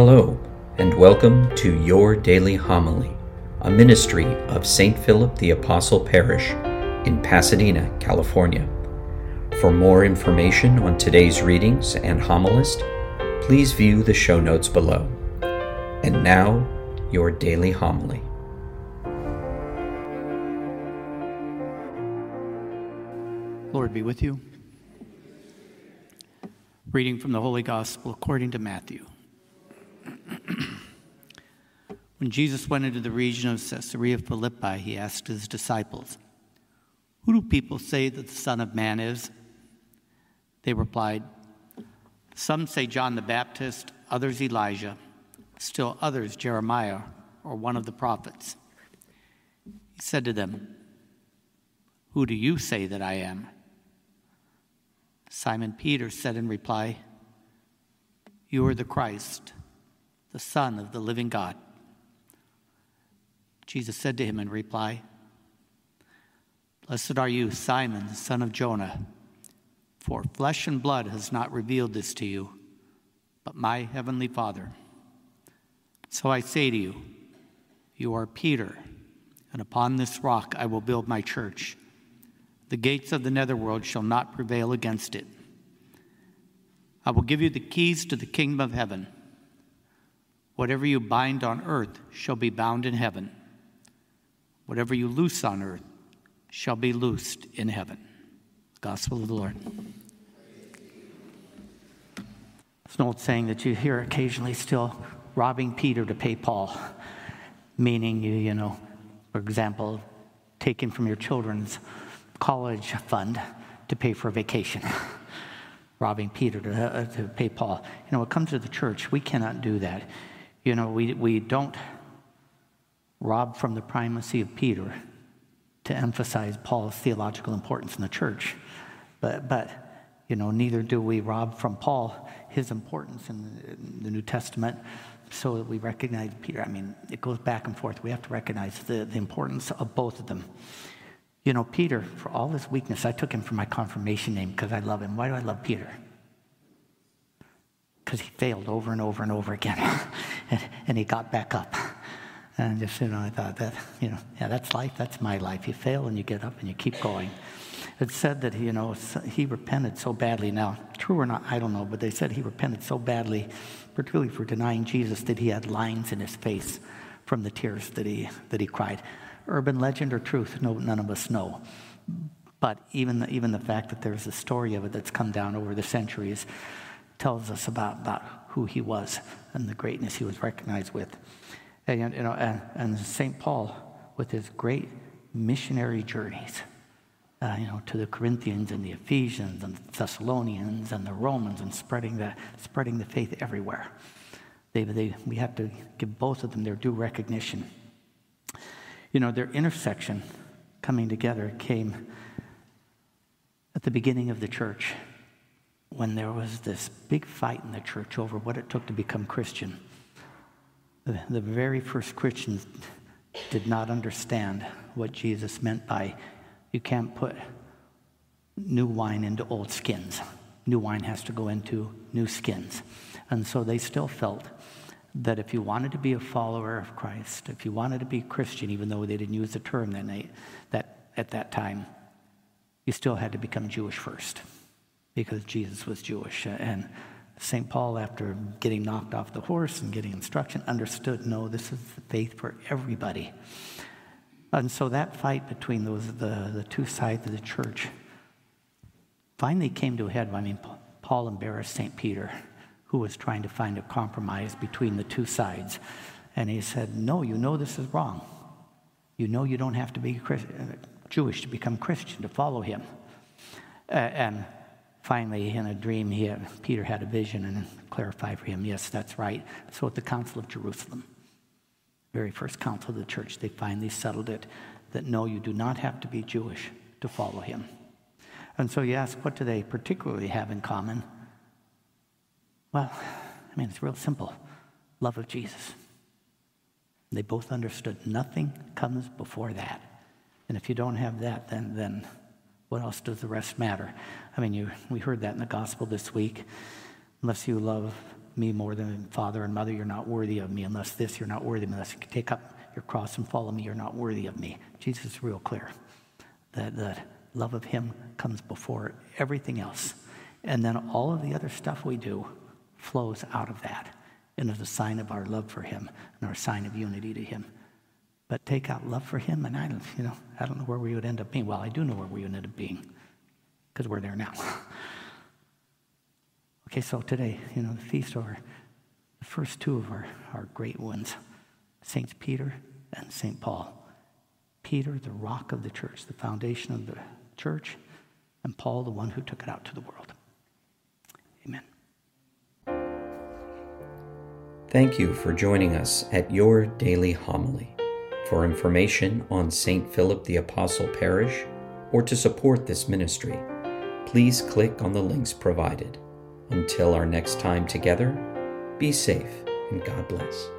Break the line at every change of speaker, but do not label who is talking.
Hello, and welcome to Your Daily Homily, a ministry of St. Philip the Apostle Parish in Pasadena, California. For more information on today's readings and homilist, please view the show notes below. And now, your daily homily.
Lord be with you. Reading from the Holy Gospel according to Matthew. When Jesus went into the region of Caesarea Philippi, he asked his disciples, Who do people say that the Son of Man is? They replied, Some say John the Baptist, others Elijah, still others Jeremiah or one of the prophets. He said to them, Who do you say that I am? Simon Peter said in reply, You are the Christ, the Son of the living God. Jesus said to him in reply, Blessed are you, Simon, son of Jonah, for flesh and blood has not revealed this to you, but my heavenly Father. So I say to you, You are Peter, and upon this rock I will build my church the gates of the netherworld shall not prevail against it. I will give you the keys to the kingdom of heaven. Whatever you bind on earth shall be bound in heaven. Whatever you loose on earth shall be loosed in heaven. Gospel of the Lord. It's an old saying that you hear occasionally still robbing Peter to pay Paul, meaning you, you know, for example, taking from your children's college fund to pay for a vacation, robbing Peter to, uh, to pay Paul. You know, when it comes to the church, we cannot do that. You know, we, we don't rob from the primacy of Peter to emphasize Paul's theological importance in the church. But, but you know, neither do we rob from Paul his importance in the, in the New Testament so that we recognize Peter. I mean, it goes back and forth. We have to recognize the, the importance of both of them. You know, Peter, for all his weakness, I took him for my confirmation name because I love him. Why do I love Peter? Because he failed over and over and over again. and, and, he got back up. And just, you know, I thought that, you know, yeah, that's life. That's my life. You fail and you get up and you keep going. It said that, you know, he repented so badly. Now, true or not, I don't know, but they said he repented so badly, particularly for denying Jesus, that he had lines in his face from the tears that he, that he cried urban legend or truth, no, none of us know. But even the, even the fact that there's a story of it that's come down over the centuries tells us about, about who he was and the greatness he was recognized with. And, you know, and, and St. Paul, with his great missionary journeys, uh, you know, to the Corinthians and the Ephesians and the Thessalonians and the Romans and spreading the, spreading the faith everywhere. They, they, we have to give both of them their due recognition. You know, their intersection coming together came at the beginning of the church when there was this big fight in the church over what it took to become Christian. The, very first Christians did not understand what Jesus meant by you can't put new wine into old skins. New wine has to go into new skins. And so they still felt that if you wanted to be a follower of Christ, if you wanted to be Christian, even though they didn't use the term that, night, that at that time, you still had to become Jewish first because Jesus was Jewish. And St. Paul, after getting knocked off the horse and getting instruction, understood no, this is the faith for everybody. And so that fight between those the, the two sides of the church finally came to a head. I mean, Paul embarrassed St. Peter who was trying to find a compromise between the two sides. And he said, No, you know this is wrong. You know you don't have to be Jewish to become Christian, to follow him. Uh, and finally, in a dream, he had, Peter had a vision and clarified for him, yes, that's right. So at the Council of Jerusalem, very first council of the church, they finally settled it that no, you do not have to be Jewish to follow him. And so you ask, what do they particularly have in common? Well, I mean, it's real simple love of Jesus. They both understood nothing comes before that. And if you don't have that, then, then what else does the rest matter? I mean, you, we heard that in the gospel this week. Unless you love me more than father and mother, you're not worthy of me. Unless this, you're not worthy of me. Unless you take up your cross and follow me, you're not worthy of me. Jesus is real clear that the love of him comes before everything else. And then all of the other stuff we do flows out of that and is a sign of our love for him and our sign of unity to him. But take out love for him, and I, don't, you know, I don't know where we would end up being. Well, I do know where we would end up being because we're there now. okay, so today, you know, the feast over the first two of our, our great ones, Saints Peter and St. Paul. Peter, the rock of the church, the foundation of the church, and Paul, the one who took it out to the world. Amen.
Thank you for joining us at Your Daily Homily. For information on St. Philip the Apostle Parish or to support this ministry, please click on the links provided. Until our next time together, be safe and God bless.